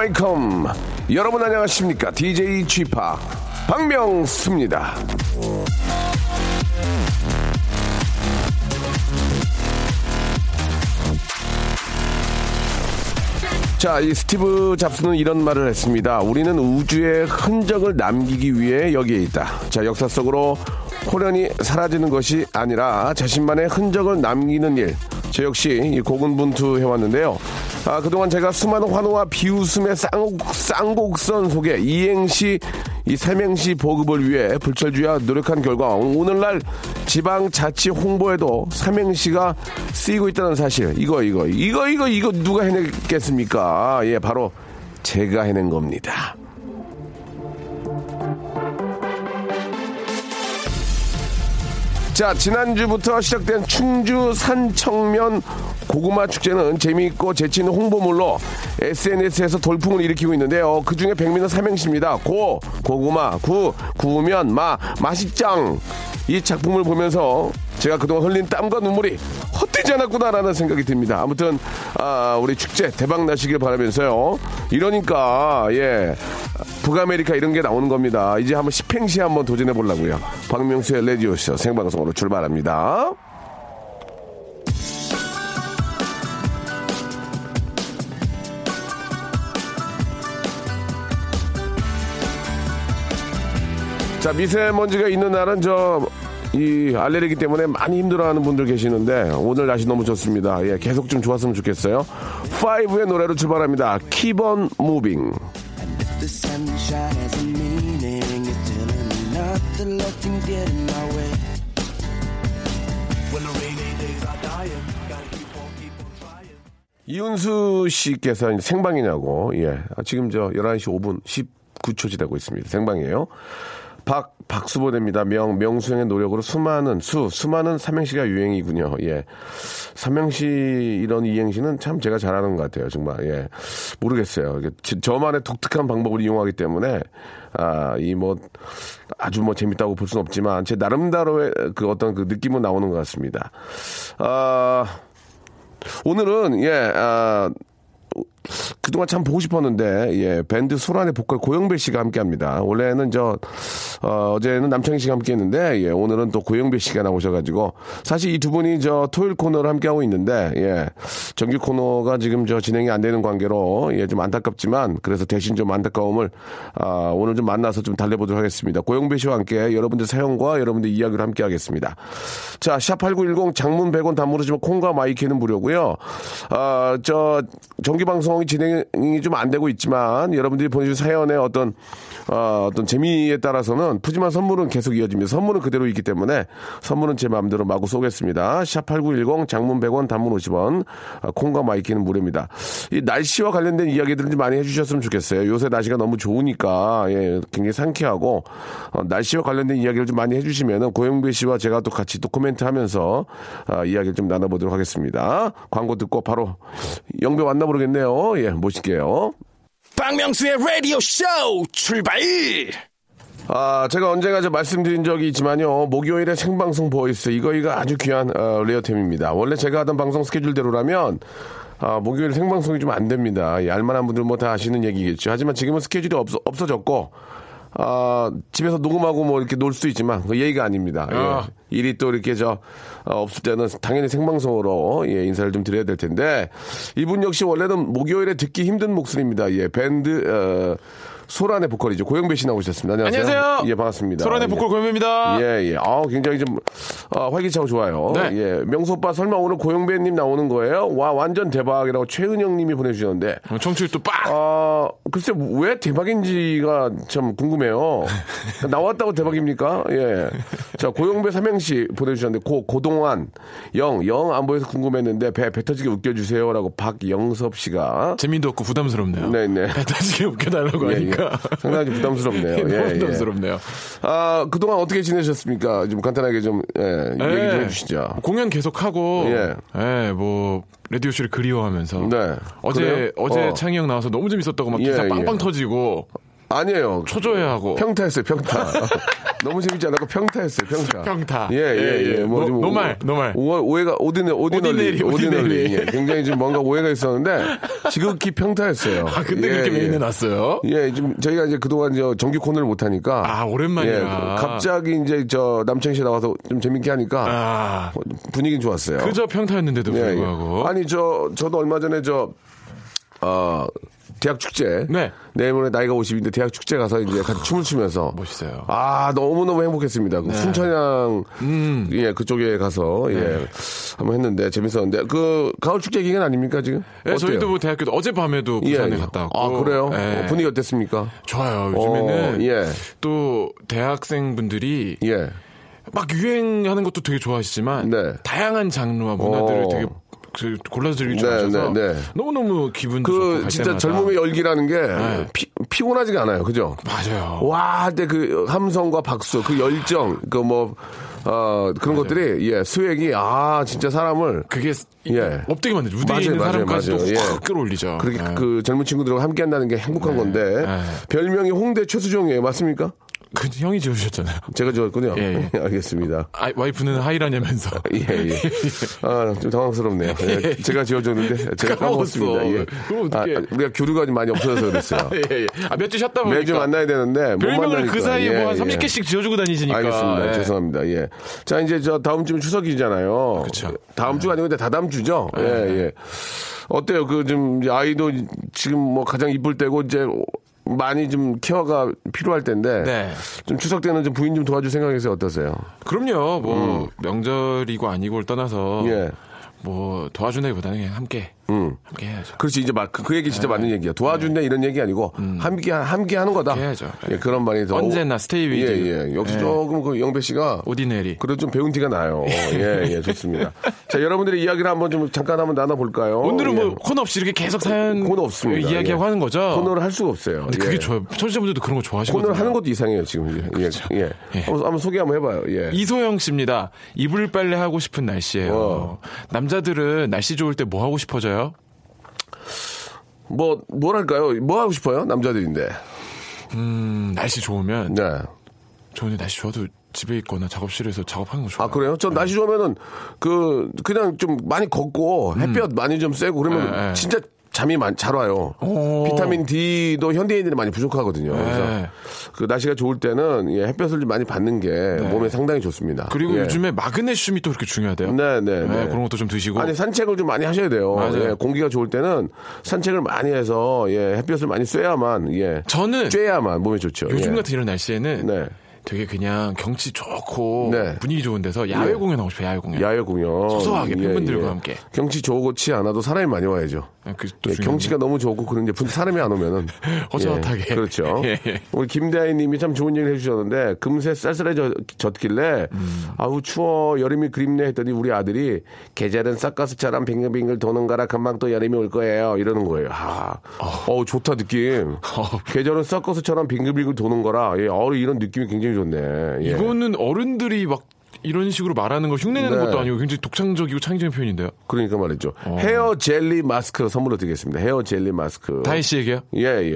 welcome. 여러분 안녕하십니까? DJ Chip 박명수입니다. 자, 이 스티브 잡스는 이런 말을 했습니다. 우리는 우주의 흔적을 남기기 위해 여기에 있다. 자, 역사 속으로 호련히 사라지는 것이 아니라 자신만의 흔적을 남기는 일. 저 역시 고군분투 해왔는데요. 아, 그동안 제가 수많은 환호와 비웃음의 쌍곡, 쌍곡선 속에 이행시, 이 삼행시 보급을 위해 불철주야 노력한 결과 오늘날 지방 자치 홍보에도 삼행시가 쓰이고 있다는 사실. 이거, 이거, 이거, 이거, 이거 누가 해냈겠습니까? 예, 바로 제가 해낸 겁니다. 자, 지난주부터 시작된 충주 산척면 고구마 축제는 재미있고 재치 있는 홍보물로 SNS에서 돌풍을 일으키고 있는데요. 그 중에 백미는 삼행시입니다. 고, 고구마, 구, 구우면, 마, 맛있짱. 이 작품을 보면서 제가 그동안 흘린 땀과 눈물이 헛되지 않았구나라는 생각이 듭니다. 아무튼, 아, 우리 축제 대박 나시길 바라면서요. 이러니까, 예. 북아메리카 이런 게 나오는 겁니다. 이제 한번 십행시 한번 도전해 보려고요. 박명수의 레디오쇼 생방송으로 출발합니다. 자, 미세먼지가 있는 날은 저, 이 알레르기 때문에 많이 힘들어하는 분들 계시는데 오늘 날씨 너무 좋습니다. 예, 계속 좀 좋았으면 좋겠어요. 5의 노래로 출발합니다. Keep on moving. 이윤수 씨께서 생방이냐고, 예. 아, 지금 저 11시 5분 19초 지나고 있습니다. 생방이에요. 박, 박수보됩니다. 명, 명수형의 노력으로 수많은, 수, 수많은 삼행시가 유행이군요. 예. 삼행시 이런 이행시는 참 제가 잘하는 것 같아요. 정말, 예. 모르겠어요. 저만의 독특한 방법을 이용하기 때문에, 아, 이 뭐, 아주 뭐 재밌다고 볼 수는 없지만, 제 나름대로의 그 어떤 그 느낌은 나오는 것 같습니다. 아, 오늘은, 예, 아, 그동안 참 보고 싶었는데, 예, 밴드 소란의 보컬 고영배 씨가 함께 합니다. 원래는 저, 어, 어제는 남창희 씨가 함께 했는데, 예, 오늘은 또 고영배 씨가 나오셔가지고, 사실 이 두 분이 저 토요일 코너를 함께 하고 있는데, 예, 정규 코너가 지금 저 진행이 안 되는 관계로, 예, 좀 안타깝지만, 그래서 대신 좀 안타까움을, 아, 오늘 좀 만나서 좀 달래보도록 하겠습니다. 고영배 씨와 함께 여러분들 사연과 여러분들 이야기를 함께 하겠습니다. 자, 샵8910 장문 100원 단문 50원 콩과 마이케이는 무료고요 아, 저, 정기 방송 이 진행이 좀 안 되고 있지만, 여러분들이 보내주신 사연의 어떤, 어, 어떤 재미에 따라서는 푸짐한 선물은 계속 이어집니다. 선물은 그대로 있기 때문에 선물은 제 마음대로 마구 쏘겠습니다. 샵 8910 장문 100원 단문 50원 아, 콩과 마이케이는 무료입니다. 이 날씨와 관련된 이야기들을 좀 많이 해주셨으면 좋겠어요. 요새 날씨가 너무 좋으니까 예, 굉장히 상쾌하고 어, 날씨와 관련된 이야기를 좀 많이 해주시면은 고영배 씨와 제가 또 같이 또 코멘트 하면서 아, 이야기를 좀 나눠보도록 하겠습니다. 광고 듣고 바로 영배 왔나 모르겠네요. 예, 모실게요. 박명수의 라디오 쇼 출발! 아, 제가 언젠가 저 말씀드린 적이 있지만요. 목요일에 생방송 보이스. 이거, 이거 아주 귀한, 어, 레어템입니다. 원래 제가 하던 방송 스케줄대로라면, 아, 목요일 생방송이 좀 안 됩니다. 이 알만한 분들 뭐 다 아시는 얘기겠죠. 하지만 지금은 스케줄이 없어, 없어졌고, 아, 집에서 녹음하고 뭐 이렇게 놀 수 있지만, 그 예의가 아닙니다. 예. 아. 일이 또 이렇게 저, 어, 없을 때는 당연히 생방송으로, 예, 인사를 좀 드려야 될 텐데, 이분 역시 원래는 목요일에 듣기 힘든 목소리입니다. 예, 밴드, 어, 소란의 보컬이죠. 고영배 씨 나오셨습니다. 안녕하세요. 안녕하세요. 예, 반갑습니다. 소란의 예. 보컬 고현배입니다. 예, 예. 아 굉장히 좀, 아, 활기차고 좋아요. 네. 예. 명수 오빠 설마 오늘 고영배님 나오는 거예요? 와, 완전 대박이라고 최은영 님이 보내주셨는데. 청취율 또 빡! 아, 글쎄, 왜 대박인지가 참 궁금해요. 나왔다고 대박입니까? 예. 자, 고영배 삼행시 보내주셨는데, 고, 고동환, 영, 영 안 보여서 궁금했는데, 배, 배 터지게 웃겨주세요라고 박영섭 씨가. 재미도 없고 부담스럽네요. 네네. 배 터지게 웃겨달라고 예, 하니까. 보니까. 상당히 좀 부담스럽네요. 예, 너무 예. 부담스럽네요. 아, 그동안 어떻게 지내셨습니까? 좀 간단하게 좀, 예, 얘기 좀 해주시죠. 공연 계속 하고, 예. 예, 뭐, 라디오 쇼를 그리워하면서. 네. 어제, 그래요? 어제 어. 창희 형 나와서 너무 재밌었다고 막 예, 기사 예. 빵빵 터지고, 아니에요. 초조해하고. 평타했어요, 평타. 너무 재밌지 않았고 평타했어요, 평타. 평타. 예, 예, 예, 예. 예. 뭐 노- 좀 normal, normal. 오, 오해가 ordinary ordinary ordinary. 예, 굉장히 좀 뭔가 오해가 있었는데 지극히 평타했어요. 아, 근데 예, 그렇게 예. 메인에 났어요? 예, 지금 저희가 이제 그동안 저 정규 코너를 못 하니까 아, 오랜만이라. 예, 갑자기 이제 저 남창희 씨 나와서 좀 재밌게 하니까 아, 분위기는 좋았어요. 그저 평타였는데도 예, 예. 불구하고. 아니 저 저도 얼마 전에 저 어, 대학 축제. 네. 내일 모레 나이가 50인데 대학 축제 가서 이제 같이 춤을 추면서 멋있어요. 아 너무너무 행복했습니다. 네. 그 순천향 음. 예 그쪽에 가서 네. 예 한번 했는데 재밌었는데 그 가을 축제 기간 아닙니까 지금? 예, 어때요? 저희도 뭐 대학교도 어젯밤에도 예, 부산에 예. 갔다 왔고. 아 그래요? 예. 어, 분위기 어땠습니까? 좋아요. 요즘에는 어, 예. 또 대학생분들이 예. 막 유행하는 것도 되게 좋아하시지만 네. 다양한 장르와 문화들을 어. 되게 그 골라서 즐길 네, 줄 아셔서 네, 네. 너무너무 좋고 그갈 진짜. 젊음의 열기라는 게 네. 피, 피곤하지가 않아요. 그죠? 맞아요. 와할때그 함성과 박수, 그 열정, 그 뭐, 어, 그런 것들이, 예, 수액이, 아, 진짜 사람을, 그게 예. 업되게 만들죠. 무대에 맞아요, 있는 맞아요, 사람까지도 맞아요. 예. 확 끌어올리죠. 그렇게 예. 그 젊은 친구들과 함께 한다는 게 행복한 건데, 네. 별명이 홍대 최수종이에요. 맞습니까? 그 형이 지어주셨잖아요. 제가 지었군요. 예, 알겠습니다. 아, 와이프는 하이라냐면서. 예, 예. 아, 좀 당황스럽네요. 예, 제가 지어줬는데, 제가. 까먹었습니다. 예. 그럼 아. 우리가 교류가 좀 많이 없어져서 그랬어요. 예, 예. 아, 몇 주 쉬었다 보니까. 매주 만나야 되는데, 못 별명을. 그 사이에 예, 뭐한 예. 30개씩 지어주고 다니시니까. 알겠습니다. 예. 죄송합니다. 예. 자, 이제 저 다음 주면 추석이잖아요. 그쵸. 다음 주가 아니고 다다음 주죠. 네. 예, 예. 어때요? 그 좀 아이도 지금 뭐 가장 이쁠 때고 이제 많이 좀 케어가 필요할 때인데 네. 좀 추석 때는 좀 부인 좀 도와줄 생각에서 어떠세요? 그럼요. 뭐 명절이고 아니고를 떠나서 음. 예. 뭐 도와준다기보다는 그냥 함께 음. 함께 해야죠. 그렇지 이제 막 그 얘기 진짜 맞는 얘기야. 도와준다 이런 얘기 아니고 함께 함께 하는 거다. 네. 음. 해야죠. 예, 그런 말이 더 언제나 stay with. 예, 예. 역시 예. 조금 그 영배 씨가 ordinary. 그래도 좀 배운 티가 나요. 예, 예, 좋습니다. 자, 여러분들의 이야기를 한번 좀 잠깐 한번 나눠 볼까요? 오늘은 예. 뭐 코너 없이 이렇게 계속 사연 코너 없습니다. 이야기하고 예. 하는 거죠. 코너를 할 수가 없어요. 근데 그게 예. 좋아요. 청취자분들도 그런 거 좋아하시거든요. 코너를 하는 것도 이상해요, 지금. 예, 예. 예. 예. 한번, 한번 소개 한번 해 봐요. 예. 이소영 씨입니다. 이불 빨래 하고 싶은 날씨예요. 어. 남자들은 날씨 좋을 때 뭐 하고 싶어져요? 뭐, 뭐랄까요? 뭐 하고 싶어요? 남자들인데. 음, 날씨 좋으면 네. 저는 날씨 좋아도 집에 있거나 작업실에서 작업하는 거 좋아요. 아, 그래요? 전 날씨 좋으면은, 그, 그냥 좀 많이 걷고, 햇볕 많이 좀 쐬고, 그러면 음. 네, 네. 진짜 잠이 많, 잘 와요. 오. 비타민 D도 현대인들이 많이 부족하거든요. 그래서 네. 그 날씨가 좋을 때는 예, 햇볕을 좀 많이 받는 게 몸에 상당히 좋습니다. 그리고 예. 요즘에 마그네슘이 또 그렇게 중요하대요. 네, 네, 네, 네. 그런 것도 좀 드시고. 아니 산책을 좀 많이 하셔야 돼요. 맞아요. 예, 공기가 좋을 때는 산책을 많이 해서 예, 햇볕을 많이 쐬야만 예, 저는 쬐야만 몸에 좋죠. 요즘 예. 같은 이런 날씨에는 네. 되게 그냥 경치 좋고 네. 분위기 좋은 데서 야외 예. 공연 하고 싶어요. 야외 공연. 야외 공연 소소하게 팬분들과 함께. 경치 좋지 않아도 사람이 많이 와야죠. 아, 예. 경치가 너무 좋고 그런데 분- 사람이 안 오면은 허전하게. 예, 그렇죠. 예, 예. 우리 김대아님이 참 좋은 얘기를 해주셨는데 금세 쌀쌀해졌길래 음. 아우 추워 여름이 그립네 했더니 우리 아들이 계절은 싹가스처럼 빙글빙글 도는 거라 금방 또 여름이 올 거예요 이러는 거예요. 아, 어 좋다 느낌. 계절은 싹가스처럼 빙글빙글 도는 거라 예, 어 이런 느낌이 굉장히 좋네. 예. 이거는 어른들이 막 이런 식으로 말하는 걸 흉내내는 네. 것도 아니고 굉장히 독창적이고 창의적인 표현인데요. 그러니까 말이죠. 헤어 젤리 마스크 선물로 드리겠습니다. 헤어 젤리 마스크. 다희 씨에게요? 예, 예.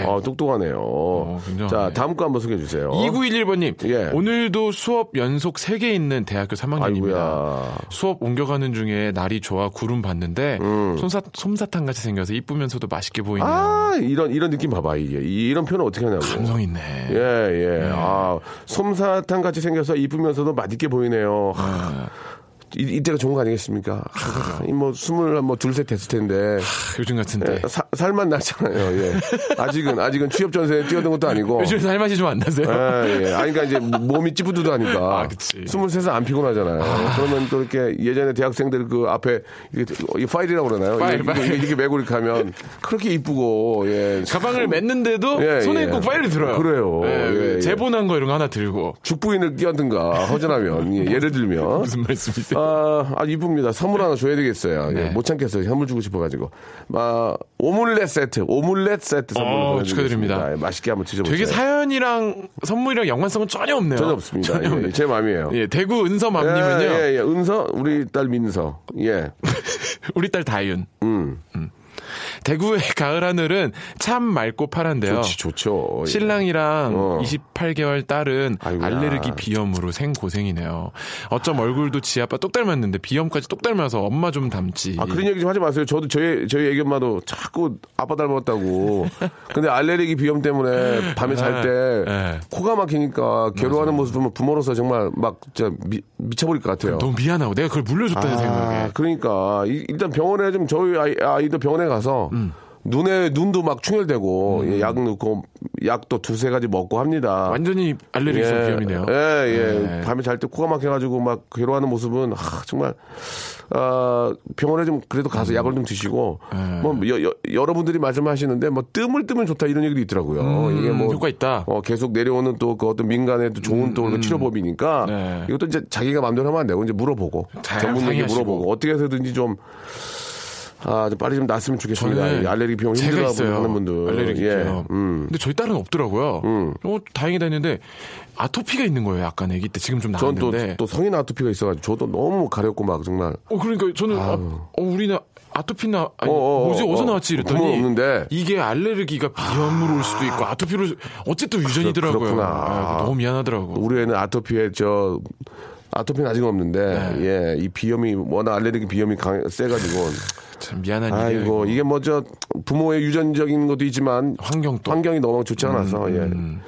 예. 어, 똑똑하네요. 굉장하네. 자, 다음 거 한번 소개해 주세요. 2911번님, 예. 오늘도 수업 연속 3개 있는 대학교 3학년입니다. 아이고야. 수업 옮겨가는 중에 날이 좋아 구름 봤는데 솜사, 솜사탕 같이 생겨서 이쁘면서도 맛있게 보이네요. 음. 아, 이런, 이런 느낌 봐봐, 이게. 이- 이런 표현 어떻게 하냐고. 감성 있네. 예, 예. 아, 솜사탕 같이 생겨서 이쁘면서도 맛 있게 보이네요. 하, 이, 이때가 좋은 거 아니겠습니까? 하, 이뭐 스물 뭐 둘셋 됐을 텐데 요즘 같은데. 사- 살만 났잖아요. 예. 아직은 아직은 취업 전세에 뛰어든 것도 아니고. 요즘 살 맛이 좀 안 나세요? 예, 예. 아니, 그러니까 이제 몸이 찌뿌드드하니까. 아, 그치. 23살 안 피곤하잖아요. 그러면 또 이렇게 예전에 대학생들 그 앞에 이게, 파일이라고 그러나요? 파일, 이게, 파일. 이렇게 메고 이렇게 하면 그렇게 이쁘고, 예. 가방을 맸는데도 예, 손에 예. 꼭 파일을 들어요. 그래요. 예, 예, 예. 제본한 거 이런 거 하나 들고. 죽부인을 끼얹든가 허전하면 예, 예를 들면 무슨 말씀이세요? 아, 아 이쁩니다. 선물 하나 줘야 되겠어요. 예, 네. 못 참겠어요. 선물 주고 싶어가지고. 아, 오믈렛 세트, 오믈렛 세트 선물 어. 축하드립니다. 예, 맛있게 한번 드셔보세요. 되게 사연이랑 선물이랑 연관성은 전혀 없네요. 전혀 없습니다. 전혀 예, 없네. 제 마음이에요. 예, 대구 은서맘님은요. 예, 예, 예. 은서, 우리 딸 민서. 예. 우리 딸 다윤. 음. 대구의 가을 하늘은 참 맑고 파란데요. 좋지, 좋죠. 예. 신랑이랑 어. 28개월 딸은 아이고야. 알레르기 비염으로 생고생이네요. 어쩜 얼굴도 지 아빠 똑 닮았는데 비염까지 똑 닮아서 엄마 좀 닮지. 아, 그런 얘기 좀 하지 마세요. 저도 저희, 저희 애기 엄마도 자꾸 아빠 닮았다고. 근데 알레르기 비염 때문에 밤에 잘때 네. 코가 막히니까 괴로워하는 모습 보면 부모로서 정말 막 진짜 미, 미쳐버릴 것 같아요. 너무 미안하고 내가 그걸 물려줬다는 생각에. 아, 그러니까 이- 일단 병원에 좀 저희 아이, 아이도 병원에 가서 음. 눈에 눈도 막 충혈되고 예, 약 넣고 약도 두세 가지 먹고 합니다. 완전히 알레르기성 비염이네요. 예, 예. 네. 밤에 잘 때 코가 막혀가지고 막 괴로워하는 모습은 아, 정말 아, 병원에 좀 그래도 가서 음. 약을 좀 드시고 네. 뭐 여, 러분들이 말씀하시는데 뭐 뜸을 뜨면 좋다 이런 얘기도 있더라고요. 이게 뭐 음, 효과 있다. 어, 계속 내려오는 또 그 어떤 민간의 또 좋은 또 치료법이니까 네. 이것도 이제 자기가 마음대로 하면 안 되고 이제 물어보고 전문에게 상의하시고. 물어보고 어떻게 해서든지 좀 아, 좀 빨리 좀 났으면 좋겠습니다. 이 알레르기 비용 힘들어. 하는 분들. 알레르기 예. 음. 근데 저희 딸은 없더라고요. 어, 다행이다 했는데 아토피가 있는 거예요. 약간 아기 때 지금 좀 나았는데. 또 성인 아토피가 있어가지고 저도 너무 가렵고 막 정말 어 그러니까 저는 어, 어, 우리는 아토피나 아니 어, 어, 뭐지 어, 어디서 어. 나왔지 이랬더니 없는데. 이게 알레르기가 비염으로 올 수도 있고 아토피로 어쨌든 유전이더라고요. 그렇구나. 아, 너무 미안하더라고. 우리 애는 아토피에 저 아토피는 아직 없는데 네. 예, 이 비염이 워낙 알레르기 비염이 강, 세가지고 참 미안한. 아이고. 이게 뭐 저 부모의 유전적인 것도 있지만 환경 또. 환경이 너무 좋지 않아서 음,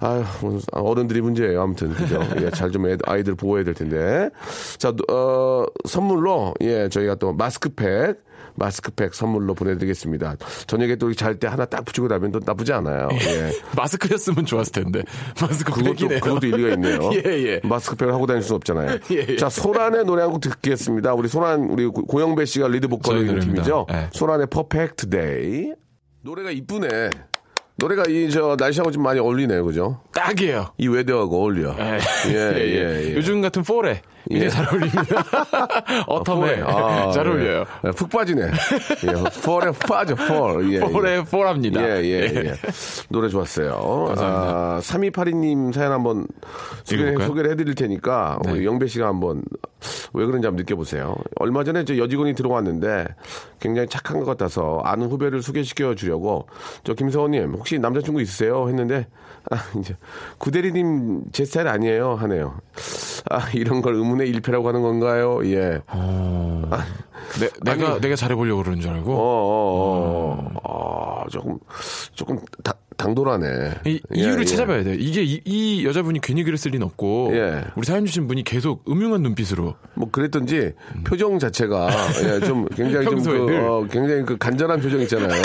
예. 아유 뭐, 어른들이 문제예요 아무튼 그죠 예, 잘 좀 아이들 보호해야 될 텐데 자 어, 선물로 예 저희가 또 마스크팩 마스크팩 선물로 보내드리겠습니다. 저녁에 또 잘 때 하나 딱 붙이고 나면 또 나쁘지 않아요. 예. 마스크였으면 좋았을 텐데 마스크 그것도, 팩이네요. 그것도 일리가 있네요. 예, 예. 마스크팩을 하고 다닐 수는 없잖아요. 예, 예. 자, 소란의 노래 한 곡 듣겠습니다. 우리 소란, 우리 고- 고영배 씨가 리드 보컬을 있는. 팀이죠. 예. 소란의 Perfect Day. 노래가 이쁘네. 노래가 이, 저, 날씨하고 좀 많이 어울리네요. 그죠? 딱이에요. 이 웨더하고 어울려. 예, 예, 예, 예. 요즘 같은 폴에 굉장히 예. 잘 어울립니다. 어텀에 아, 잘 예. 어울려요. 예, 푹 빠지네. 예, 폴에 빠져, 폴. 예, 예. 폴에 폴합니다. 예, 예, 예. 노래 좋았어요. 감사합니다. 아, 3282님 사연 한번 소개, 읽어볼까요? 소개를 해드릴 테니까 네. 우리 영배 씨가 한번 왜 그런지 한번 느껴보세요. 얼마 전에 저 여직원이 들어왔는데 굉장히 착한 것 같아서 아는 후배를 소개시켜 주려고 저 김서원님 혹시 남자친구 있으세요? 했는데 아, 이제 구대리님 제 스타일 아니에요 하네요. 아 이런 걸 의문의 일패라고 하는 건가요? 예. 내, 내가 내가 잘해보려고 그러는 줄 어, 알고 어, 어. 아, 조금, 조금 다- 당돌하네. 이, 예, 이유를 예. 찾아봐야 돼. 이게 이, 이 여자분이 괜히 글을 쓸 리는 없고 예. 우리 사연 주신 분이 계속 음흉한 눈빛으로 뭐 그랬던지 표정 자체가 예, 좀 굉장히 좀 그, 늘. 어, 굉장히 그 간절한 표정 있잖아요.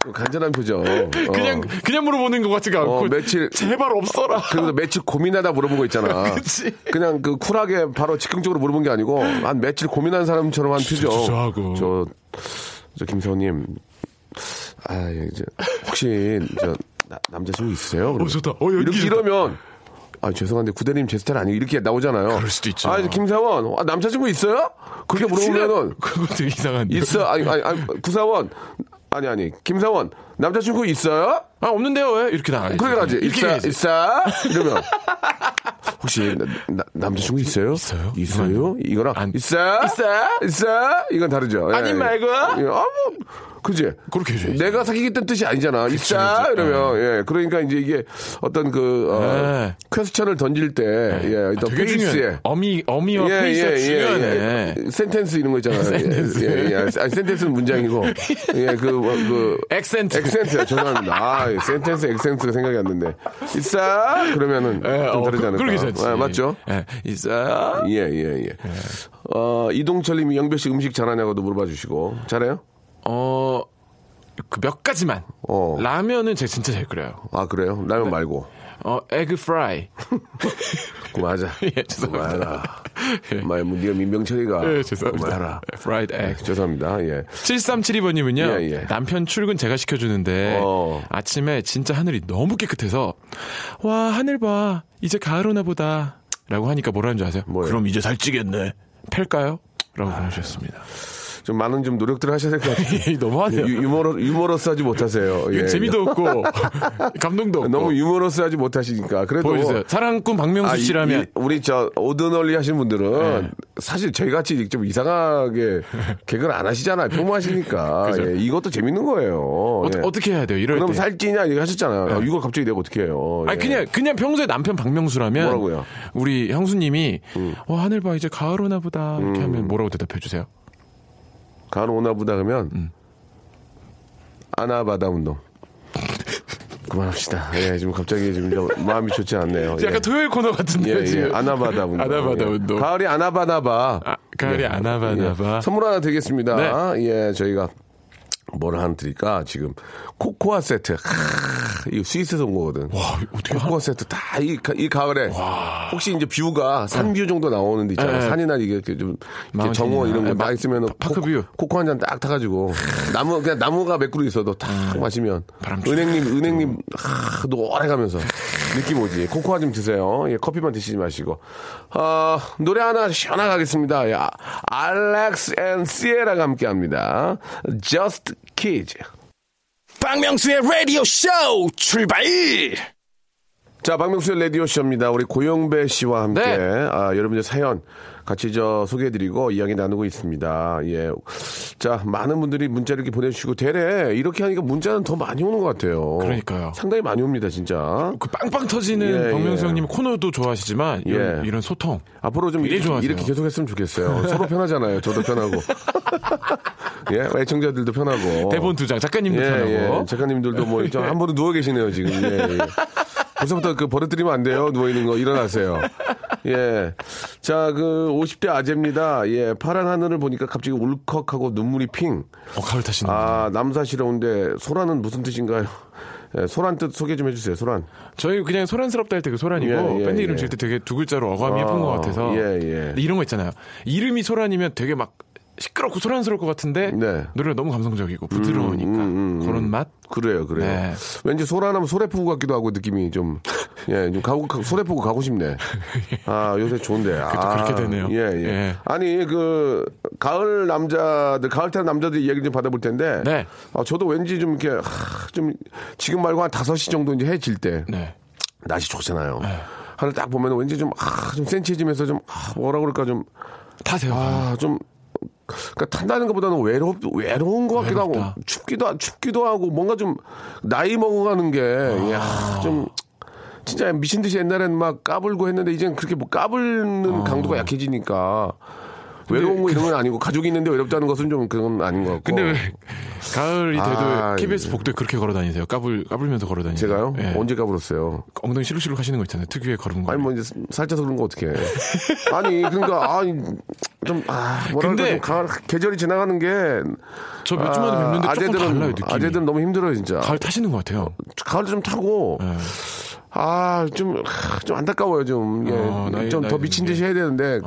그 간절한 표정. 어. 그냥 그냥 물어보는 것 같지가 않고 어, 며칠- 제발 없어라. 그리고 며칠 고민하다 물어본 거 있잖아. 그치. 그냥 그 쿨하게 바로 즉흥적으로 물어본 게 아니고 한 며칠 고민한 사람처럼 한 표정. 주저하고. 저, 저 김서원님, 아, 예, 이제 혹시 저 나- 남자친구 있으세요? 그러면 좋다. 어, 이렇게. 이러면 아 죄송한데 구대님 제 스타일 아니고 이렇게 나오잖아요. 그럴 수도 있죠. 아, 김사원, 아, 남자친구 있어요? 그렇게 물어보면은 그거 되게 이상한데. 있어. 아니, 아니, 아니, 구사원. 아니, 아니, 김사원. 남자친구 있어요? 아 없는데요 왜 이렇게 나가야지. 그렇게 가지. 있어. 있어? 이러면. 혹시 나, 나- 남자친구 있어요? 있어요? 있어요? 이거랑 안- 있어? 있어? 있어? 이건 다르죠. 예, 아님 예. 말고? 예, 아, 뭐, 그지? 그렇게 해줘야지. 내가 사귀겠다는 뜻이 아니잖아. 있어? 그치. 이러면, 예. 그러니까 이제 이게 어떤 그, 어, 네. question을 던질 때, 예. 아, 어떤 되게 페이스에. 어미 어미와 페이스가 중요하네. 예. sentence 이런 거 있잖아요. sentence. 예, 예. 아니, sentence는 문장이고. 예, 그, 뭐, 그. accent. accent야. 죄송합니다. 아, 예, sentence, accent가 생각이 안 났네. 있어? 그러면은 예, 좀 어, 다르지 그- 않을까. 그렇게 좋지. 예, 맞죠? 예, 있어. 예, 예, 예. 어, 이동철 님이 영배 씨 음식 잘하냐고도 물어봐 주시고. 잘해요? 어, 그 몇 가지만. 어. 라면은 제가 진짜 잘 끓여요. 아, 그래요? 라면 말고. 어, egg fry. 그만하자. 예, 죄송합니다. 그만하라. 예. 말, 뭐, 네가 민병철이냐. 예, 죄송합니다. fried egg. 죄송합니다. 예. 7372번님은요, 예, 예. 남편 출근 제가 시켜주는데, 어. 아침에 진짜 하늘이 너무 깨끗해서, 와, 하늘 봐. 이제 가을 오나 보다. 라고 하니까 뭐라는 줄 아세요? 뭐예요? 그럼 이제 살찌겠네. 팰까요? 라고 보내주셨습니다. 좀 많은 좀 노력들을 하셔야 될 것 같아요. 너무하네요. 유, 유머러, 유머러스하지 못하세요. 이거 예. 재미도 없고 감동도 없고. 너무 유머러스하지 못하시니까. 그래도 보여주세요. 사랑꾼 박명수 아, 이- 씨라면 이- 우리 저 오드널리 하시는 분들은 네. 사실 저희 같이 좀 이상하게 개그를 안 하시잖아요. 평범하시니까. 예, 이것도 재밌는 거예요. 어, 예. 떻게 해야 돼요? 이럴 그럼 때. 살찌냐 이거 하셨잖아요. 아, 이걸 갑자기 내가 어떻게 해요? 아니 예. 그냥 그냥 평소에 남편 박명수라면 뭐라고요? 음. 우리 형수님이 와 하늘 봐 이제 가을 오나 보다 이렇게 하면 뭐라고 대답해 주세요? 가을 오나 보다 그러면 음. 아나바다 운동. 그만합시다. 예, 지금 갑자기 지금 좀 마음이 좋지 않네요. 예. 약간 토요일 코너 같은데요 예, 지금. 예. 아나바다 운동. 아나바다 예. 운동. 가을이 아나바나바. 아, 가을이 아나바나바. 예. 선물 하나 드리겠습니다. 네. 예, 저희가 뭘 하나 드릴까? 지금 코코아 세트. 하, 이거 스위스에서 온 거거든. 와, 어떻게 코코아 세트 다 이 이 가을에 혹시 이제 뷰가 산뷰 정도 나오는 데 있잖아요. 네. 산이나 이게 좀 이렇게. 정원 이런 네, 거막 마- 있으면 파- 파크 뷰. 코코 한 잔 딱 타가지고 나무 그냥 나무가 몇 그루 있어도 탁 마시면 바람 쫙 은행님 은행님 하, 노래가면서 느낌 오지. 코코아 좀 드세요. 예, 커피만 드시지 마시고. 아 노래 하나 시원하게 하겠습니다. 예, 아, 알렉스 앤 시에라가 함께합니다. Just Kids. 박명수의 라디오 쇼 출발! 자, 박명수의 라디오 쇼입니다. 우리 고영배 씨와 함께, 네. 아, 여러분들 사연 같이 저 소개해드리고 이야기 나누고 있습니다. 예. 자, 많은 분들이 문자를 이렇게 보내주시고, 대래 이렇게 하니까 문자는 더 많이 오는 것 같아요. 그러니까요. 상당히 많이 옵니다, 진짜. 그 빵빵 터지는 예, 박명수 예. 형님 코너도 좋아하시지만 이런, 예. 이런 소통 앞으로 좀 이렇게. 이렇게 계속 했으면 좋겠어요. 서로 편하잖아요. 저도 편하고. 예, 애청자들도 편하고. 대본 두 장 작가님도 예, 편하고 예. 작가님들도 뭐, 좀한 번도 누워 계시네요, 지금. 예, 예. 벌써부터 그 버릇들이면 안 돼요. 누워있는 거. 일어나세요. 예. 자, 그 50대 아재입니다. 예. 파란 하늘을 보니까 갑자기 울컥하고 눈물이 핑. 어, 가을 타시는 분. 아, 남사시러운데, 소란은 무슨 뜻인가요? 예, 소란 뜻 소개 좀 해주세요, 소란. 저희 그냥 소란스럽다 할 때 그 소란이고 예, 예, 밴드 이름 예. 지을 때 되게 두 글자로 어감이 예쁜 것 같아서 예, 예. 이런 거 있잖아요. 이름이 소란이면 되게 막 시끄럽고 소란스러울 것 같은데 네. 노래가 너무 감성적이고 부드러우니까 음, 음, 그런 맛. 그래요, 그래요. 네. 왠지 소란하면 소래포구 같기도 하고 느낌이 좀, 예, 좀 가고, 가- 소래포구 가고 싶네. 아, 요새 좋은데. 아, 또 그렇게 되네요. 예, 예, 예. 아니, 그, 가을 남자들, 가을 타는 남자들 얘기 좀 받아볼 텐데. 네. 아, 저도 왠지 좀 이렇게, 하, 좀, 지금 말고 한 5시 정도 이제 해질 때. 네. 날씨 좋잖아요. 하늘 딱 보면 왠지 좀, 아, 좀 센치해지면서 좀, 아, 뭐라 그럴까 좀, 타세요. 아, 좀, 그러니까 탄다는 것보다는 외롭, 외로운 것 같기도 하고, 외롭다. 춥기도, 하- 춥기도 하고, 뭔가 좀, 나이 먹어가는 게, 아. 야, 좀, 진짜 미친 듯이 옛날엔 막 까불고 했는데, 이젠 그렇게 뭐 까불는 강도가 약해지니까, 외로운 거 이런 건 아니고, 가족이 있는데 외롭다는 것은 좀 그건 아닌 것 같고. 근데 왜 가을이 돼도 아, KBS 예. 복도에 그렇게 걸어 다니세요? 까불 까불면서 걸어 다니세요? 제가요? 예. 언제 까불었어요? 엉덩이 시룩시룩 하시는 거 있잖아요. 특유의 걸음걸이. 아니 뭐 이제 살쪄서 그런 거 어떻게 해? 아니 그러니까 아니 좀 아 뭐랄까 근데 좀 가을 계절이 지나가는 게 저 몇 주만에 뵙는데 조금 아재들은 달라요, 느낌이. 아재들은 너무 힘들어요 진짜. 가을 타시는 것 같아요. 가을도 좀 타고 예. 아좀좀 안타까워요 좀 어, 나이- 좀더 나이 미친 듯이 해야 되는데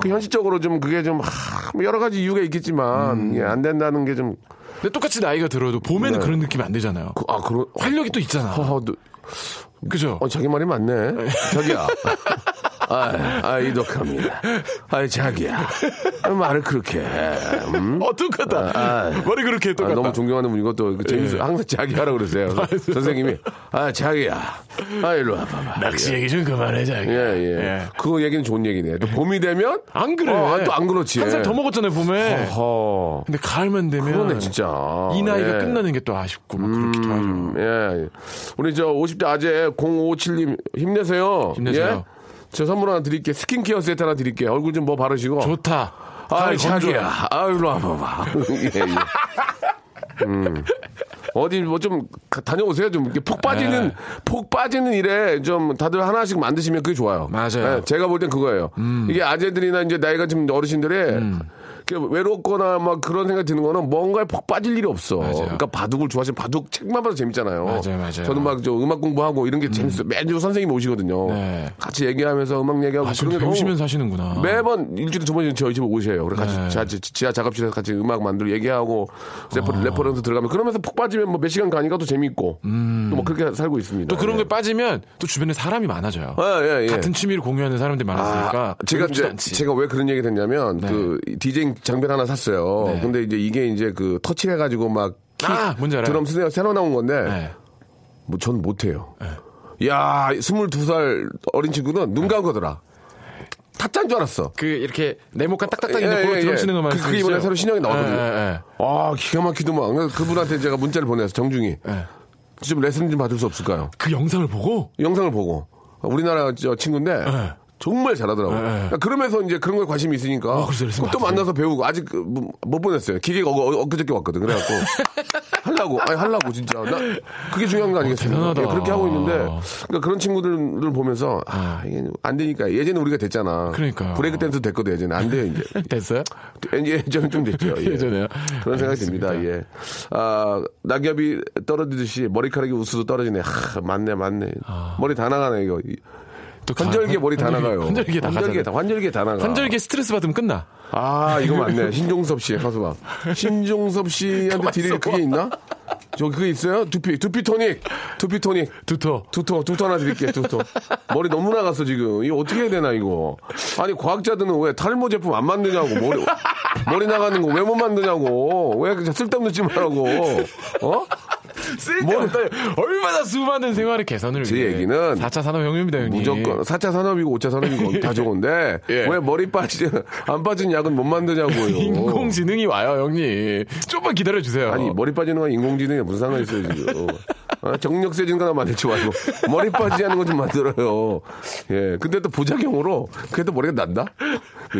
그 현실적으로 좀 그게 좀 하, 뭐 여러 가지 이유가 있겠지만 예, 안 된다는 게 좀 근데 똑같이 나이가 들어도 봄에는 네. 그런 느낌이 안 되잖아요. 아 그런 활력이 또 있잖아. 허허 너- 그죠? 어, 자기 말이 맞네. 자기야. 아, 아, 이덕합니다. 아, 자기야. 말을 그렇게 해. 음? 어, 똑같다. 아, 머리 그렇게 아, 똑같다. 너무 존경하는 분이고 또 재밌어. 예. 항상 자기 하라고 그러세요. 선생님이. 아, 자기야. 아, 일로 와봐봐. 낚시 얘기 좀 그만해, 자기. 예, 예. 그거 얘기는 좋은 얘기네. 또 봄이 되면? 안 그래. 어, 또안 그렇지. 한 살 더 먹었잖아요, 봄에. 허. 근데 가을만 되면. 그러네, 진짜. 이 나이가 예. 끝나는 게 또 아쉽고, 막 그렇기도 하죠. 음, 예. 우리 저 50대 아재 057님 힘내세요. 힘내세요. 예? 저 선물 하나 드릴게요. 스킨케어 세트 하나 드릴게요. 얼굴 좀 뭐 바르시고. 좋다. 아, 건조해. 자기야. 아, 일로 와봐봐. 예, 예. 음. 어디 뭐 좀 다녀오세요. 좀 이렇게 폭 빠지는 네. 폭 빠지는 일에 좀 다들 하나씩 만드시면 그게 좋아요. 맞아요. 음. 예, 제가 볼 땐 그거예요. 이게 아재들이나 이제 나이가 좀 어르신들의 그 외롭거나 막 그런 생각이 드는 거는 뭔가에 푹 빠질 일이 없어. 맞아요. 그러니까 바둑을 좋아하시면 바둑 책만 봐도 재밌잖아요. 맞아요, 맞아요. 저는 막 저 음악 공부하고 이런 게 재밌어요. 매주 선생님이 오시거든요. 네. 같이 얘기하면서 음악 얘기하고 아, 그런 게 너무 배우시면서 하시는구나. 매번 일주일에 두 번씩 저희 집에 오셔요. 그래 같이 네. 지하, 지하 작업실에서 같이 음악 만들고 얘기하고 레퍼, 아. reference 들어가면 그러면서 푹 빠지면 뭐 몇 시간 가니까 또 재밌고 또뭐 그렇게 살고 있습니다. 음. 또 그런 예. 게 빠지면 또 주변에 사람이 많아져요. 예, 예, 예. 같은 취미를 공유하는 사람들이 많았으니까 아, 제가 이제 않지. 제가 왜 그런 얘기를 했냐면 네. 그 디제잉 장비를 하나 샀어요. 네. 근데 이제 이게 이제 그 터치를 해가지고 막 키, 아, 뭔지 알아요. 드럼 snare 새로 나온 건데 네. 뭐전 못해요. 야, 22살 어린 친구는 눈 감고더라. 타짜인 줄 알았어. 그 이렇게 네모칸 딱딱딱 예, 있는 거 예, 드럼 예. 치는 거 그-? 그게 이번에 새로 신형이 나왔거든요. 예, 예, 예. 아, 기가 막히더만. 그래서 그분한테 제가 문자를 보내서 정중히 예. 좀 레슨 좀 받을 수 없을까요? 그 영상을 보고 영상을 보고 우리나라 저 친구인데 네. 정말 잘하더라고. 요 그러니까 그러면서 이제 그런 거에 관심이 있으니까 어, 그래서 레슨 또 받으세요? 만나서 배우고 아직 그 뭐- 못 보냈어요. 기계가 어, 어, 엊그저께 왔거든. 그래갖고 하려고 아니 하려고 진짜 나 그게 중요한 거 아니겠습니까? 대단하다. 예, 그렇게 하고 있는데 그러니까 그런 친구들을 보면서 아 이게 안 되니까 예전에 우리가 됐잖아. 그러니까요. 브레이크 댄스 됐거든 예전에 안 돼요 이제. 됐어요? 예전에 좀 됐죠. 예. 예전에요? 그런 생각이. 듭니다. 예. 아, 낙엽이 떨어지듯이 머리카락이 우수도 떨어지네. 하, 맞네, 맞네. 머리 다 나가네, 이거. 또 가- 환절기에 머리 다 나가요. 환절기에 다 환절기에 다. 환절기에 다 나가. 환절기에 스트레스 받으면 끝나. 아, 이거 맞네. 신종섭 씨, 가수가. 신종섭 씨한테 드릴 그게 있나? 저 그게 있어요? 두피, 두피 토닉. 두피 토닉. 두터. 두토, 두토 하나 드릴게요, 두토. 머리 너무 나갔어, 지금. 이거 어떻게 해야 되나, 이거. 아니, 과학자들은 왜 탈모 제품 안 만드냐고. 머리, 머리 나가는 거 왜 못 만드냐고. 왜 쓸데없는 짓만 하고. 어? 쓸데없다. 얼마나 수많은 생활의 개선을 제 위해. 얘기는 4차 산업혁명입니다, 형님. 무조건 4차 산업이고 5차 산업이고 다 좋은데 예. 왜 머리 빠지 안 빠진 약은 못 만드냐고요. 인공지능이 와요, 형님. 좀만 기다려 주세요. 아니 머리 빠지는 건 인공지능에 무슨 상관이 있어요 지금. 아, 정력 세 진 거나 만들지 말고 머리 빠지게 하는 거 좀 만들어요. 예. 근데 또 부작용으로 그게 또 머리가 난다?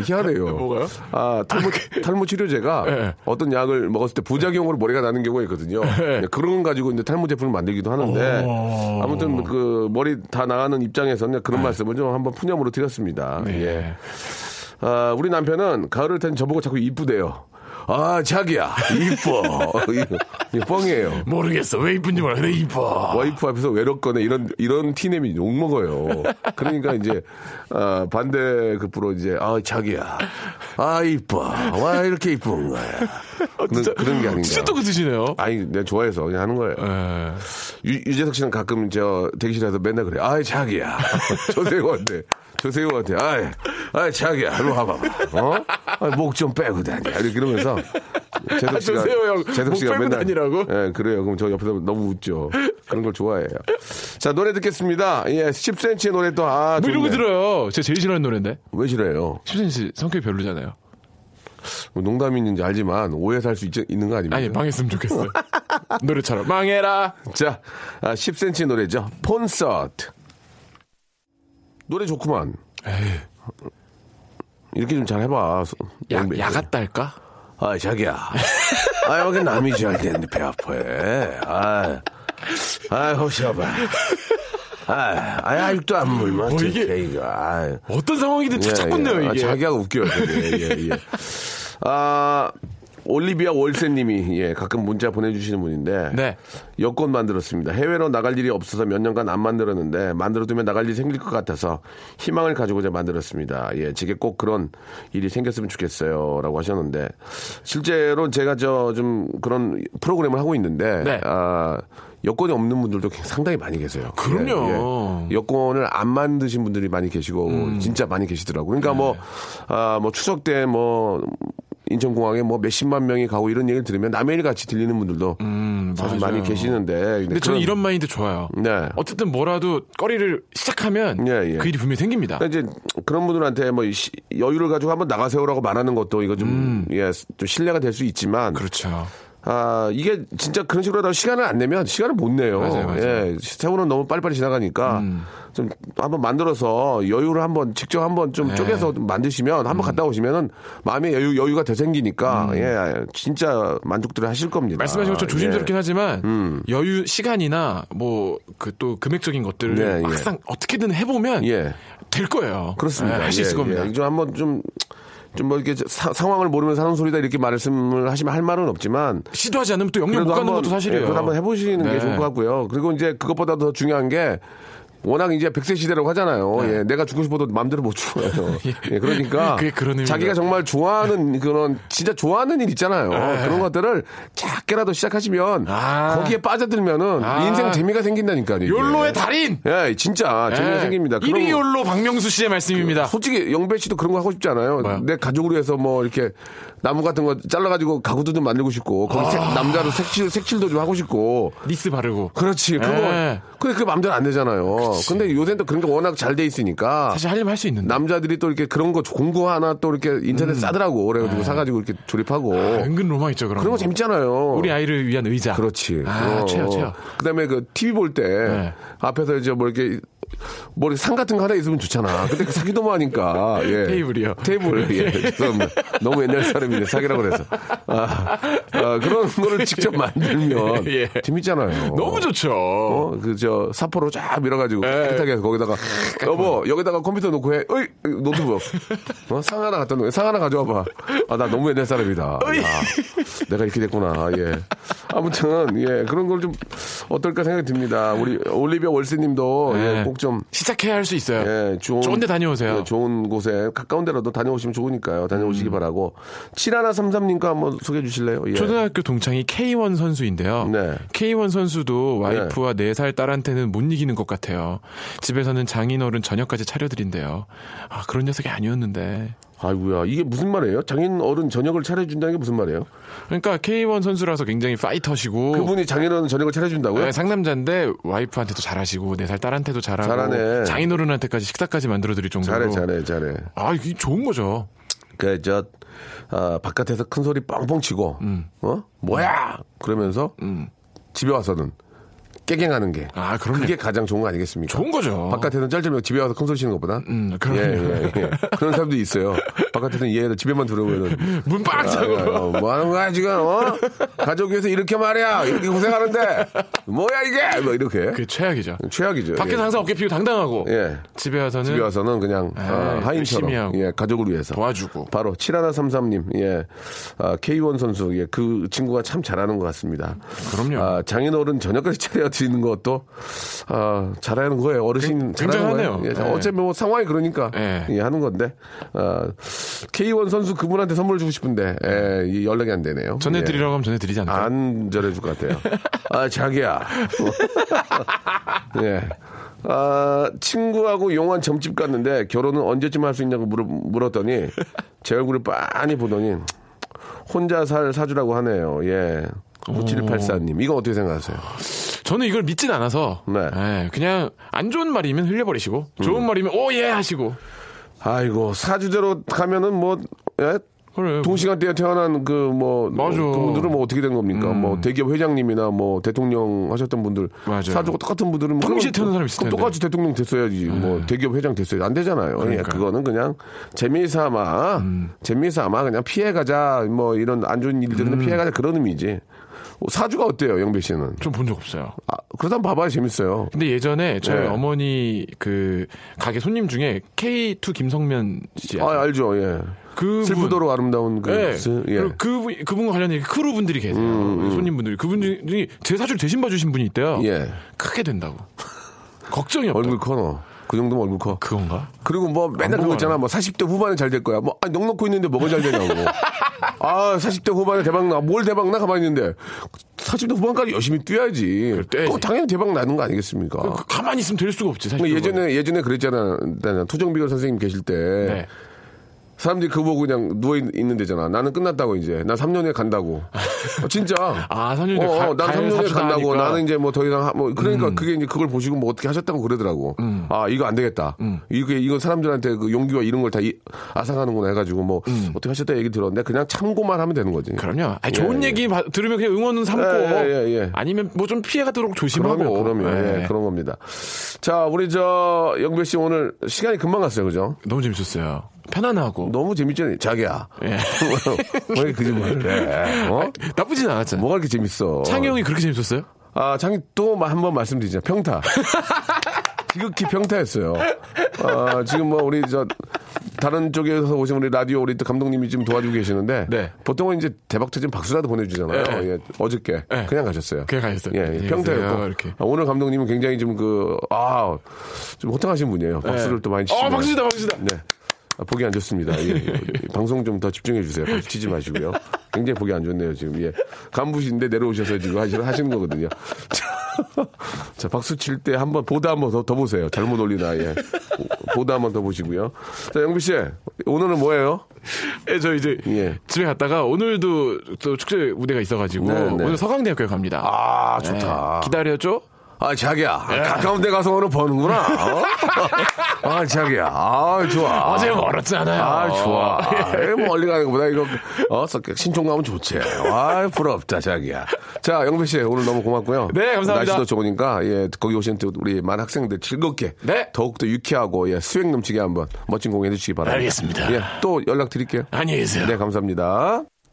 희한해요. 뭐가요? 아, 탈모, 탈모 치료제가 예. 어떤 약을 먹었을 때 부작용으로 머리가 나는 경우가 있거든요. 예. 그런 건 가지고 이제 탈모 제품을 만들기도 하는데 오. 아무튼 그 머리 다 나가는 입장에서는 그런 말씀을 좀 한번 푸념으로 드렸습니다. 네. 예. 아, 우리 남편은 가을을 텐 저보고 자꾸 이쁘대요. 아, 자기야, 이뻐. 이거, 뻥이에요. 모르겠어. 왜 이쁜지 몰라. 근데 이뻐. 와이프 앞에서 외롭거나 이런 이런 티내미 욕 먹어요. 그러니까 이제 아, 반대 급부로 이제 아 자기야, 아 이뻐, 와 이렇게 이쁜 거야. 그런, 그런 게 아닌가. 진짜 또 그드시네요. 아니 내가 좋아해서 그냥 하는 거예요. 예. 유, 유재석 씨는 가끔 저 대기실에서 맨날 그래. 아이 자기야, 조세호한테. 조세호한테, 아이, 아이, 자기야, 일로 와봐봐. 어? 목 좀 빼고 다녀. 이렇게 이러면서. 재석 씨가, 아, 조세호 형, 재석 목 씨가 빼고 맨날. 다니라고? 예, 그래요. 그럼 저 옆에서 너무 웃죠. 그런 걸 좋아해요. 자, 노래 듣겠습니다. 예, 10cm의 노래 또, 아, 뭐 좋네. 들어요. 제가 제일 싫어하는 노래인데. 왜 싫어요? 10cm 성격이 별로잖아요. 뭐 농담인지 알지만 오해 살 수 있는 거 아닙니까? 아니, 망했으면 좋겠어요. 노래처럼. 망해라. 자, 아, 10cm 노래죠. 콘서트. 노래 좋구만. 이렇게 좀 잘 해봐. 야, 야같다 할까? 아, 자기야. 아, 여기 남이 잘 됐는데 배 아파해. 아, 아, 호시아봐. 아, 아, 아직도 안 물면 어, 이게- 어떡해, 이거. 아, 어떤 상황이든 착착 붙네요, 아, 이게. 자기가 웃겨요, 되게. 예, 예. 아, 올리비아 월세님이 예, 가끔 문자 보내주시는 분인데 네. 여권 만들었습니다. 해외로 나갈 일이 없어서 몇 년간 안 만들었는데 만들어두면 나갈 일이 생길 것 같아서 희망을 가지고자 만들었습니다. 예, 제게 꼭 그런 일이 생겼으면 좋겠어요.라고 하셨는데 실제로 제가 저 좀 그런 프로그램을 하고 있는데 네. 아, 여권이 없는 분들도 상당히 많이 계세요. 그럼요. 예, 예. 여권을 안 만드신 분들이 많이 계시고 음. 진짜 많이 계시더라고요. 그러니까 네. 뭐, 아, 뭐 추석 때뭐 인천공항에 뭐 몇십만 명이 가고 이런 얘기를 들으면 남의 일 같이 들리는 분들도 사실 음, 맞아요. 많이 계시는데. 근데 저는 이런 마인드 좋아요. 네. 어쨌든 뭐라도 거리를 시작하면 예, 예. 그 일이 분명히 생깁니다. 그러니까 이제 그런 분들한테 뭐 시- 여유를 가지고 한번 나가세요라고 말하는 것도 이거 좀, 예, 좀 신뢰가 될 수 있지만. 음. 그렇죠. 아, 이게 진짜 그런 식으로 하다가 시간을 안 내면 시간을 못 내요. 맞아요, 맞아요. 예, 세월은 너무 빨리빨리 지나가니까 좀 한번 만들어서 여유를 한번 직접 한번 좀 네. 쪼개서 좀 만드시면 한번 갔다 오시면은 마음의 여유, 여유가 더 생기니까 예, 진짜 만족들을 하실 겁니다. 말씀하신 것처럼 조심스럽긴 예. 하지만 여유 시간이나 뭐 그 또 금액적인 것들을 네, 예. 막상 어떻게든 해보면 예. 될 거예요. 그렇습니다. 할 수 있을 예, 겁니다. 예. 좀 한번 좀 좀 뭐 이렇게 사- 상황을 모르면서 하는 소리다 이렇게 말씀을 하시면 할 말은 없지만 시도하지 않으면 또 영영 못 가는 한번 것도 사실이에요. 예, 그걸 한번 해보시는 네. 게 좋을 것 같고요. 그리고 이제 그것보다 더 중요한 게 워낙 이제 100세 시대라고 하잖아요. 예, 내가 죽고 싶어도 마음대로 못 죽어요. 예, 그러니까 그게 그런 의미가- 자기가 정말 좋아하는 그런 진짜 좋아하는 일 있잖아요. 그런 것들을 작게라도 시작하시면 아. 거기에 빠져들면은 아. 인생 재미가 생긴다니까요. 욜로의 달인. 예, 진짜 재미가 예. 생깁니다. 그런 1위 거- 욜로 박명수 씨의 말씀입니다. 솔직히 영배 씨도 그런 거 하고 싶지 않아요. 뭐요? 내 가족으로 해서 뭐 이렇게 나무 같은 거 잘라가지고 가구도 좀 만들고 싶고 거기 아. 색- 남자로 색칠 색칠도 좀 하고 싶고 니스 바르고. 그렇지. 그거. 예. 근데 그게 마음대로 안 되잖아요. 근데 요새는 또 그런 게 워낙 잘 돼 있으니까. 사실 하려면 할 수 있는데. 남자들이 또 이렇게 그런 거 공구 하나 또 이렇게 인터넷 싸더라고. 그래가지고 사가지고 이렇게 조립하고. 음. 아, 은근 로망 있죠, 그런 그런 거 거. 재밌잖아요. 우리 아이를 위한 의자. 그렇지. 아, 어, 최요, 어. 최요. 그다음에 그 TV 볼때 네. 앞에서 이제 뭐 이렇게 뭐 상 같은 거 하나 있으면 좋잖아. 근데 그 사기도 뭐 하니까. 예. 테이블이요. 테이블. 예. 죄송합니다. 너무 옛날 사람인데 사기라고 그래서. 아, 아, 그런 거를 직접 만들면 예. 재밌잖아요. 너무 좋죠. 어, 그, 저, 사포로 쫙 밀어가지고 예. 깨끗하게 해서 거기다가, 여보, 여기다가 컴퓨터 놓고 해. 어이, 노트북. 어, 상 하나 갖다 놓, 상 하나 가져와봐. 아, 나 너무 옛날 사람이다. 아, 내가 이렇게 됐구나. 예. 아무튼, 예, 그런 걸 좀 어떨까 생각이 듭니다. 우리 올리비아 월세님도, 예, 예. 꼭 좀, 시작해야 할 수 있어요. 예, 좋은, 좋은 데 다녀오세요. 예, 좋은 곳에, 가까운 데라도 다녀오시면 좋으니까요. 다녀오시기 바라고. 7133님과 한번 소개해 주실래요? 예. 초등학교 동창이 K1 선수인데요. 네. K1 선수도 와이프와 네. 살 딸한테는 못 이기는 것 같아요. 집에서는 장인어른 저녁까지 차려드린대요. 아, 그런 녀석이 아니었는데. 아이고야, 이게 무슨 말이에요? 장인 어른 저녁을 차려준다는 게 무슨 말이에요? 그러니까 K1 선수라서 굉장히 파이터시고. 그분이 장인 어른 저녁을 차려준다고요? 네, 상남자인데 와이프한테도 잘하시고 네 살 딸한테도 잘하고 잘하네. 장인 어른한테까지 식사까지 만들어드릴 정도로 잘해, 잘해, 잘해. 아 이게 좋은 거죠. 그, 저, 아, 바깥에서 큰 소리 뻥뻥 치고, 음. 어? 뭐야! 그러면서, 집에 와서는 깨갱하는 게. 아, 그럼요. 그게 가장 좋은 거 아니겠습니까? 좋은 거죠. 바깥에서는 짤짤매고 집에 와서 큰 소리 치는 것보다. 음, 그럼요. 예, 예, 예. 그런 사람도 있어요. 바깥에서는 얘 집에만 들어오면은. 문 빵! 차고. 아, 어, 뭐 하는 거야, 지금, 어? 가족 위해서 이렇게 말이야. 이렇게 고생하는데. 뭐야, 이게! 뭐, 이렇게. 그게 최악이죠. 최악이죠. 밖에서 예. 항상 어깨 피고 당당하고 예. 집에 와서는 집에 와서는 그냥 에이, 어, 열심히 하인처럼 하고. 예, 가족을 위해서 도와주고. 바로 7133님 예. 아, K1 선수 예, 그 친구가 참 잘하는 것 같습니다. 그럼요. 아, 장인어른 저녁까지 차려 드리는 것도 아, 잘하는 거예요. 어르신 굉- 잘하는 거예요. 예, 예. 어차피 뭐 상황이 그러니까 예. 예, 하는 건데 아, K1 선수 그분한테 선물 주고 싶은데 예, 이 연락이 안 되네요. 전해드리라고 하면 전해드리지 예. 않을까요? 안 전해줄 것 같아요. 아, 자기야. 예. 아, 친구하고 용한 점집 갔는데 결혼은 언제쯤 할 수 있냐고 물어, 물었더니 제 얼굴을 빤히 보더니 혼자 살 사주라고 하네요. 예. 9784님. 이건 어떻게 생각하세요? 저는 이걸 믿진 않아서 네. 음. 예, 그냥 안 좋은 말이면 흘려버리시고 좋은 말이면 오 예 하시고 아이고, 사주대로 가면은 뭐, 예? 그래 동시간대에 태어난 그뭐 맞아. 그분들은 뭐 어떻게 된 겁니까? 음. 뭐 대기업 회장님이나 뭐 대통령 하셨던 분들 맞아요. 사주가 똑같은 분들은 뭐 동시에 그럼 태어난 사람 있을 그럼 텐데. 네. 똑같이 대통령 됐어야지. 뭐 대기업 회장 됐어야 안 되잖아요. 예, 그러니까요. 그거는 그냥 재미삼아 음. 재미삼아 그냥 피해 가자. 뭐 이런 안 좋은 일들은 음. 피해 가자 그런 의미지. 어, 사주가 어때요, 영배 씨는? 좀 본 적 없어요. 아, 그러다 한번 봐봐야 재밌어요. 근데 예전에 저희 네. 어머니 그 가게 손님 중에 K2 김성면 씨 아, 알죠. 예. 그분- 슬프도록 아름다운 그 네. 스- 예. 그리고 그분 그분과 관련된 크루 분들이 계세요. 손님분들이 그분 중에 제 사주를 대신 봐주신 분이 있대요. 예. 크게 된다고. 걱정이 없다. 얼굴 커 너. 그 정도면 얼굴 커. 그건가? 그리고 뭐 맨날 그거. 있잖아. 뭐 40대 후반에 잘 될 거야. 뭐 아니, 넋 놓고 있는데 뭐가 잘 되냐고. 아, 40대 후반에 대박 나. 뭘 대박 나 가만히 있는데 40대 후반까지 열심히 뛰어야지. 그래. 그거 당연히 대박 나는 거 아니겠습니까? 그 가만히 있으면 될 수가 없지 사실. 뭐 예전에 예전에 그랬잖아. 나 투정비결 선생님 계실 때 네. 사람들이 그거 보고 그냥 누워 있- 있는 데잖아. 나는 끝났다고 이제. 난 3년에 간다고. 어, 진짜. 아, 3년 뒤에 어, 가- 어, 난갈 3년에 사주다 간다고. 하니까. 음. 나는 이제 뭐 더 이상 하- 뭐 그러니까 그게 이제 그걸 보시고 뭐 어떻게 하셨다고 그러더라고. 아 이거 안 되겠다. 음. 이게 이건 사람들한테 그 용기와 이런 걸 다 아상하는구나 해가지고 뭐 어떻게 하셨다 얘기 들었는데 그냥 참고만 하면 되는 거지. 음. 그럼요. 아니, 좋은 예, 얘기 바- 들으면 그냥 응원은 삼고 예, 예, 예. 아니면 뭐 좀 피해 가도록 조심하고. 그럼요, 그럼요. 예. 예, 그런 겁니다. 자, 우리 저 영배 씨 오늘 시간이 금방 갔어요, 그죠? 너무 재밌었어요. 편안하고. 너무 재밌잖아요, 자기야. 예. 왜 해? 어? 나쁘진 않았잖아요. 뭐가 이렇게 재밌어? 창희 형이 그렇게 재밌었어요? 아, 장이 또 한 번 말씀드리자. 평타. 지극히 평타했어요. 아, 지금 뭐 우리 저 다른 쪽에서 오신 우리 라디오 우리 또 감독님이 지금 도와주고 계시는데 네. 보통은 이제 대박 터진 박수라도 보내주잖아요. 네. 예, 어저께 네. 그냥 가셨어요. 그냥 가셨어요. 예, 안녕히 평타였고 이렇게. 아, 오늘 감독님은 굉장히 좀그 아, 좀 호탕하신 분이에요. 박수를 네. 또 많이 치시고. 어, 박수다, 박수다. 네. 아, 보기 안 좋습니다. 예, 예. 방송 좀 더 집중해 주세요. 박수 치지 마시고요. 굉장히 보기 안 좋네요, 지금. 예. 간부신데 내려오셔서 지금 하시는, 하시는 거거든요. 자, 자, 박수 칠 때 한번 보다 한번 더, 더 보세요. 잘못 올리나, 예. 보다 한번 더 보시고요. 자, 영비 씨. 오늘은 뭐예요? 예, 저 이제 예. 집에 갔다가 오늘도 또 축제 무대가 있어가지고 네, 네. 오늘 서강대학교에 갑니다. 아, 네, 좋다. 기다려줘. 아, 자기야. 가까운 데 가서 오늘 버는구나. 어? 아, 자기야. 아, 좋아. 어제 멀었잖아요. 아, 좋아. 아, 멀리 가는 것보다 이거, 어, 신촌 가면 좋지. 아, 부럽다, 자기야. 자, 영배 씨, 오늘 너무 고맙고요. 네, 감사합니다. 날씨도 좋으니까, 예, 거기 오신 또 우리 많은 학생들 즐겁게. 네. 더욱더 유쾌하고, 예, 수행 넘치게 한번 멋진 공연 해 주시기 바랍니다. 알겠습니다. 예, 또 연락 드릴게요. 안녕히 계세요. 네, 감사합니다.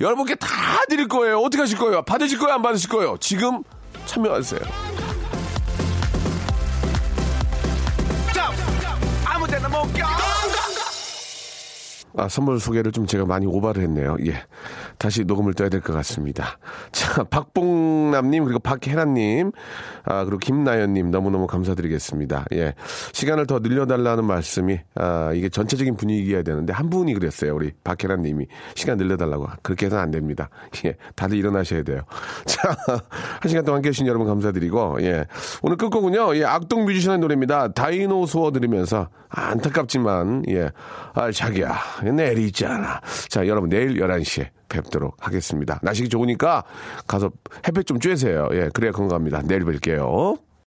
여러분께 다 드릴 거예요. 어떻게 하실 거예요? 받으실 거예요? 안 받으실 거예요? 지금 참여하세요. 아, 선물 소개를 좀 제가 많이 오바를 했네요. 예. 다시 녹음을 떠야 될 것 같습니다. 자, 박봉남님, 그리고 박혜란님, 아, 그리고 김나연님, 너무너무 감사드리겠습니다. 예. 시간을 더 늘려달라는 말씀이, 아, 이게 전체적인 분위기여야 되는데, 한 분이 그랬어요. 우리 박혜란님이. 시간 늘려달라고. 그렇게 해서는 안 됩니다. 예. 다들 일어나셔야 돼요. 자, 한 시간 동안 해주신 여러분 감사드리고, 예. 오늘 끝곡은요, 예. 악동 뮤지션의 노래입니다. 다이노소어 들으면서, 안타깝지만, 예. 아, 자기야. 내일 있잖아. 자, 여러분, 내일 11시에 뵙도록 하겠습니다. 날씨가 좋으니까 가서 햇볕 좀 쬐세요. 예, 그래야 건강합니다. 내일 뵐게요.